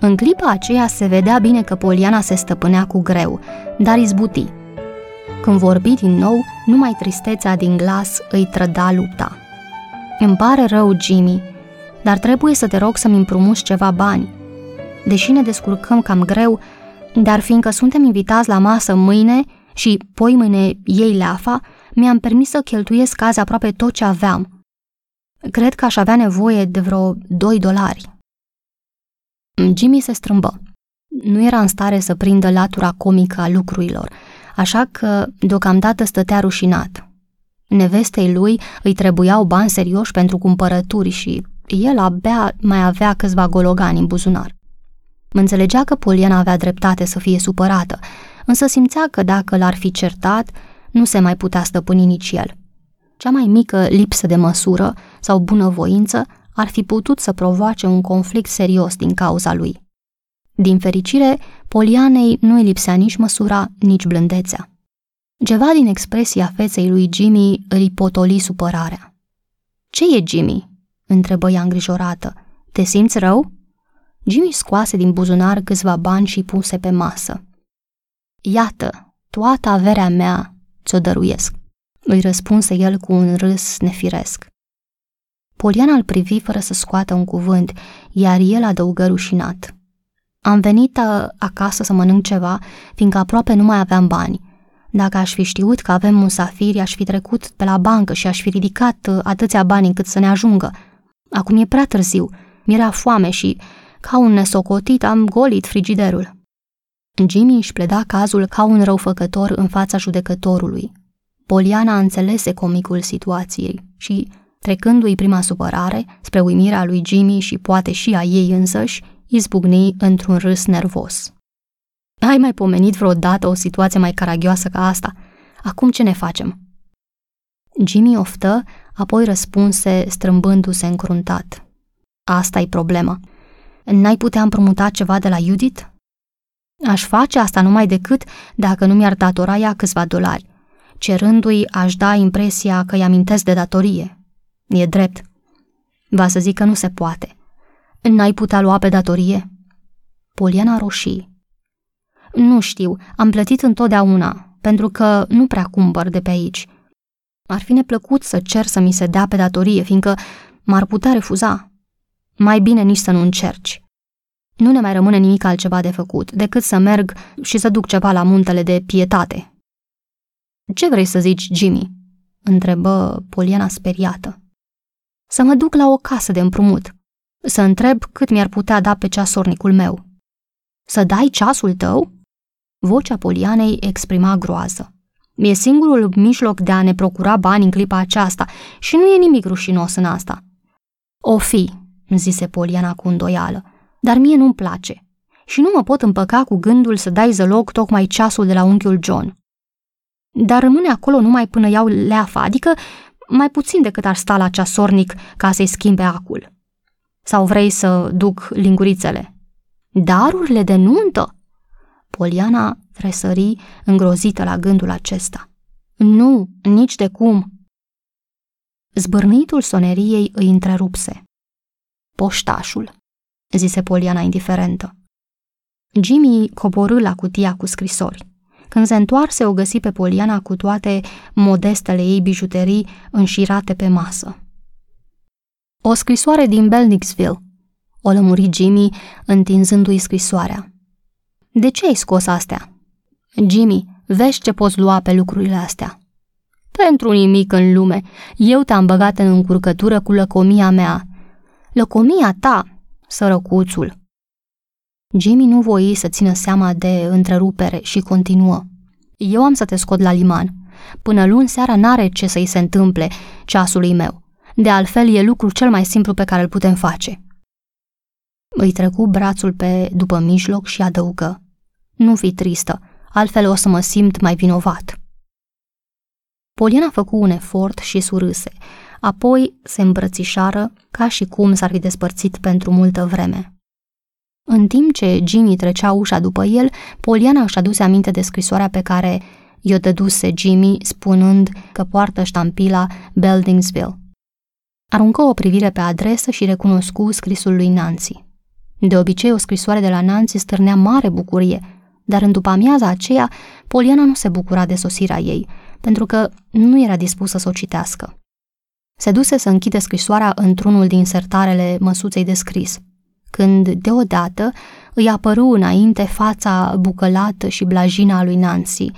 În clipa aceea se vedea bine că Poliana se stăpânea cu greu, dar izbuti. Când vorbi din nou, numai tristețea din glas îi trăda lupta. Îmi pare rău, Jimmy, dar trebuie să te rog să-mi împrumuși ceva bani. Deși ne descurcăm cam greu, dar fiindcă suntem invitați la masă mâine și poi mâine ei leafa, mi-am permis să cheltuiesc azi aproape tot ce aveam. Cred că aș avea nevoie de vreo 2 dolari. Jimmy se strâmbă. Nu era în stare să prindă latura comică a lucrurilor, așa că deocamdată stătea rușinat. Nevestei lui îi trebuiau bani serioși pentru cumpărături și el abia mai avea câțiva gologani în buzunar. Mă înțelegea că Poliana avea dreptate să fie supărată, însă simțea că dacă l-ar fi certat, nu se mai putea stăpâni nici el. Cea mai mică lipsă de măsură sau bunăvoință ar fi putut să provoace un conflict serios din cauza lui. Din fericire, Polianei nu îi lipsea nici măsura, nici blândețea. Ceva din expresia feței lui Jimmy îi potoli supărarea. Ce e Jimmy?" întrebă ea îngrijorată. Te simți rău? Jimmy scoase din buzunar câțiva bani și puse pe masă. Iată, toată averea mea ți-o dăruiesc, îi răspunse el cu un râs nefiresc. Poliana îl privi fără să scoată un cuvânt, iar el adăugă rușinat. Am venit acasă să mănânc ceva, fiindcă aproape nu mai aveam bani. Dacă aș fi știut că avem musafiri, aș fi trecut pe la bancă și aș fi ridicat uh, atâția bani încât să ne ajungă. Acum e prea târziu, mi-era foame și, ca un nesocotit, am golit frigiderul. Jimmy își pleda cazul ca un răufăcător în fața judecătorului. Poliana înțelese comicul situației și, trecându-i prima supărare, spre uimirea lui Jimmy și poate și a ei însăși, izbucni într-un râs nervos. Ai mai pomenit vreodată o situație mai caragioasă ca asta? Acum ce ne facem? Jimmy oftă, apoi răspunse strâmbându-se încruntat. Asta e problema. N-ai putea împrumuta ceva de la Judith? Aș face asta numai decât dacă nu mi-ar datora ea câțiva dolari. Cerându-i, aș da impresia că îi amintesc de datorie. E drept. Va să zic că nu se poate. N-ai putea lua pe datorie? Poliana roșii. Nu știu, am plătit întotdeauna, pentru că nu prea cumpăr de pe aici. Ar fi neplăcut să cer să mi se dea pe datorie, fiindcă m-ar putea refuza. Mai bine nici să nu încerci. Nu ne mai rămâne nimic altceva de făcut, decât să merg și să duc ceva la muntele de pietate. Ce vrei să zici, Jimmy? întrebă Poliana speriată. Să mă duc la o casă de împrumut. Să întreb cât mi-ar putea da pe ceasornicul meu. Să dai ceasul tău? Vocea Polianei exprima groază. E singurul mijloc de a ne procura bani în clipa aceasta și nu e nimic rușinos în asta. O fi, zise Poliana cu îndoială, dar mie nu-mi place și nu mă pot împăca cu gândul să dai zăloc tocmai ceasul de la unchiul John. Dar rămâne acolo numai până iau leafa, adică mai puțin decât ar sta la ceasornic ca să-i schimbe acul. Sau vrei să duc lingurițele? Darurile de nuntă? Poliana tresări îngrozită la gândul acesta. Nu, nici de cum. Zbârnitul soneriei îi întrerupse. Poștașul, zise Poliana indiferentă. Jimmy coborâ la cutia cu scrisori. Când se întoarse, o găsi pe Poliana cu toate modestele ei bijuterii înșirate pe masă. O scrisoare din Belnixville, o lămuri Jimmy, întinzându-i scrisoarea. De ce ai scos astea? Jimmy, vezi ce poți lua pe lucrurile astea. Pentru nimic în lume, eu te-am băgat în încurcătură cu lăcomia mea. Lăcomia ta, sărăcuțul. Jimmy nu voi să țină seama de întrerupere și continuă. Eu am să te scot la liman. Până luni seara n-are ce să-i se întâmple ceasului meu. De altfel, e lucrul cel mai simplu pe care îl putem face. Îi trecu brațul pe după mijloc și adăugă. Nu fi tristă, altfel o să mă simt mai vinovat. Poliana făcu un efort și surâse, apoi se îmbrățișară ca și cum s-ar fi despărțit pentru multă vreme. În timp ce Jimmy trecea ușa după el, Poliana își aduse aminte de scrisoarea pe care i-o dăduse Jimmy, spunând că poartă ștampila Beldingsville. Aruncă o privire pe adresă și recunoscu scrisul lui Nancy. De obicei, o scrisoare de la Nancy stârnea mare bucurie, dar în după amiaza aceea, Poliana nu se bucura de sosirea ei, pentru că nu era dispusă să o citească. Se duse să închide scrisoarea într-unul din sertarele măsuței de scris, când, deodată, îi apăru înainte fața bucălată și blajina a lui Nancy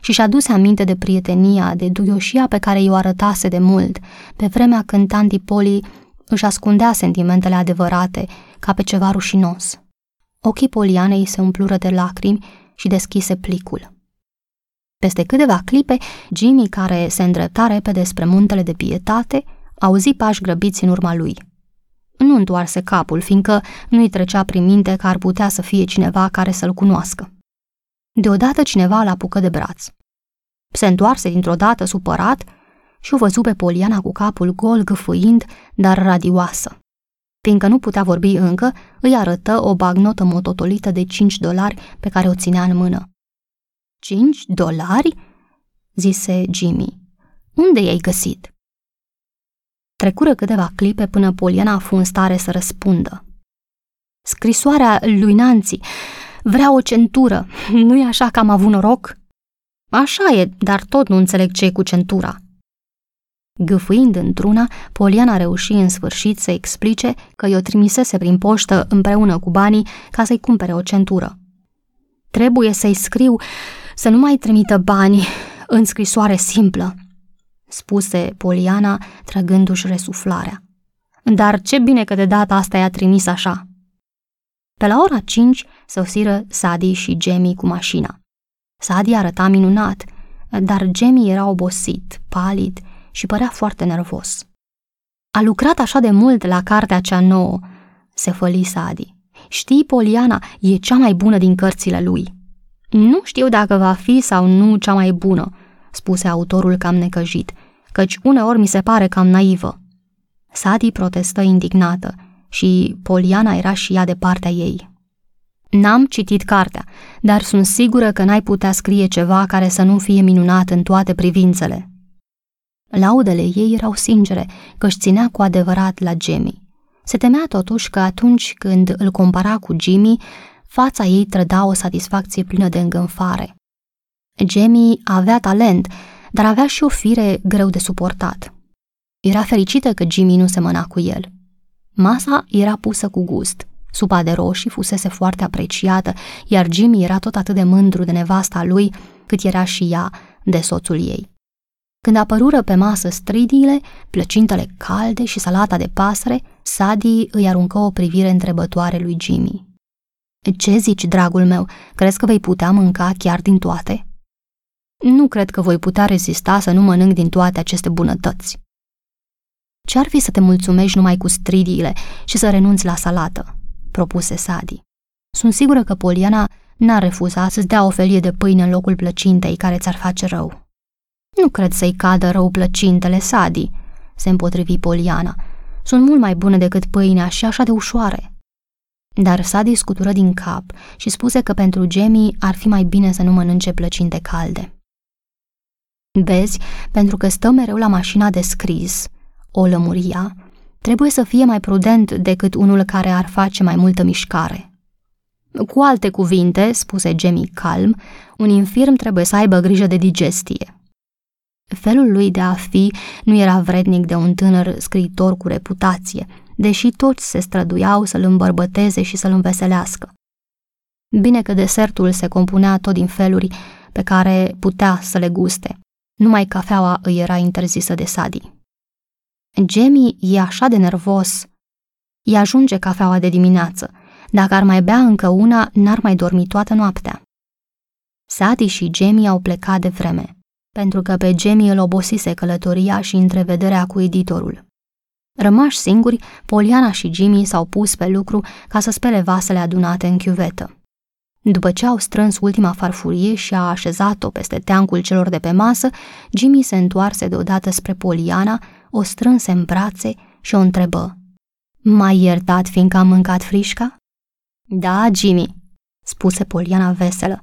și și-a dus aminte de prietenia, de duioșia pe care i-o arătase de mult, pe vremea când tanti Poli își ascundea sentimentele adevărate ca pe ceva rușinos. Ochii Polianei se umplură de lacrimi și deschise plicul. Peste câteva clipe, Jimmy, care se îndrepta repede spre muntele de pietate, auzi pași grăbiți în urma lui. Nu întoarse capul, fiindcă nu-i trecea prin minte că ar putea să fie cineva care să-l cunoască. Deodată cineva îl apucă de braț. Se întoarse dintr-o dată supărat și o văzu pe Poliana cu capul gol gâfâind, dar radioasă. Fiindcă nu putea vorbi încă, îi arătă o bagnotă mototolită de 5 dolari pe care o ținea în mână. Cinci dolari?" zise Jimmy. Unde i-ai găsit?" Trecură câteva clipe până Poliana a fost în stare să răspundă. Scrisoarea lui Nancy. Vrea o centură. Nu-i așa că am avut noroc?" Așa e, dar tot nu înțeleg ce e cu centura." Gâfâind într-una, Poliana reuși în sfârșit să explice că i-o trimisese prin poștă împreună cu banii ca să-i cumpere o centură. Trebuie să-i scriu să nu mai trimită bani în scrisoare simplă, spuse Poliana, trăgându-și resuflarea. Dar ce bine că de data asta i-a trimis așa. Pe la ora 5 sosiră Sadi și Jamie cu mașina. Sadi arăta minunat, dar Jamie era obosit, palid și părea foarte nervos. A lucrat așa de mult la cartea cea nouă, se făli Sadi. Știi, Poliana, e cea mai bună din cărțile lui. Nu știu dacă va fi sau nu cea mai bună, spuse autorul cam necăjit, căci uneori mi se pare cam naivă. Sadi protestă indignată și Poliana era și ea de partea ei. N-am citit cartea, dar sunt sigură că n-ai putea scrie ceva care să nu fie minunat în toate privințele. Laudele ei erau sincere, că își ținea cu adevărat la Jamie. Se temea totuși că atunci când îl compara cu Jimmy, fața ei trăda o satisfacție plină de îngânfare. Jamie avea talent, dar avea și o fire greu de suportat. Era fericită că Jimmy nu semăna cu el. Masa era pusă cu gust. Supa de roșii fusese foarte apreciată, iar Jimmy era tot atât de mândru de nevasta lui, cât era și ea de soțul ei. Când apărură pe masă stridiile, plăcintele calde și salata de pasăre, Sadie îi aruncă o privire întrebătoare lui Jimmy. Ce zici, dragul meu? Crezi că vei putea mânca chiar din toate? Nu cred că voi putea rezista să nu mănânc din toate aceste bunătăți. Ce-ar fi să te mulțumești numai cu stridiile și să renunți la salată? propuse Sadi. Sunt sigură că Poliana n-ar refuza să-ți dea o felie de pâine în locul plăcintei care ți-ar face rău. Nu cred să-i cadă rău plăcintele, Sadi, se împotrivi Poliana. Sunt mult mai bune decât pâinea și așa de ușoare. Dar Sadi scutură din cap și spuse că pentru Jamie ar fi mai bine să nu mănânce plăcinte calde. Vezi, pentru că stă mereu la mașina de scris, o lămuria, trebuie să fie mai prudent decât unul care ar face mai multă mișcare. Cu alte cuvinte, spuse Jamie calm, un infirm trebuie să aibă grijă de digestie. Felul lui de a fi nu era vrednic de un tânăr scriitor cu reputație, deși toți se străduiau să-l îmbărbăteze și să-l înveselească. Bine că desertul se compunea tot din feluri pe care putea să le guste. Numai cafeaua îi era interzisă de Sadi. Jamie e așa de nervos. I ajunge cafeaua de dimineață. Dacă ar mai bea încă una, n-ar mai dormi toată noaptea. Sadi și Jamie au plecat de vreme pentru că pe Jamie îl obosise călătoria și întrevederea cu editorul. Rămași singuri, Poliana și Jimmy s-au pus pe lucru ca să spele vasele adunate în chiuvetă. După ce au strâns ultima farfurie și a așezat-o peste teancul celor de pe masă, Jimmy se întoarse deodată spre Poliana, o strânse în brațe și o întrebă. M-ai iertat fiindcă am mâncat frișca? Da, Jimmy, spuse Poliana veselă.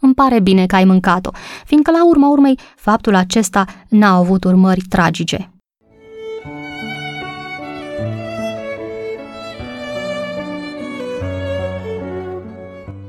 Îmi pare bine că ai mâncat-o, fiindcă la urma urmei faptul acesta n-a avut urmări tragice.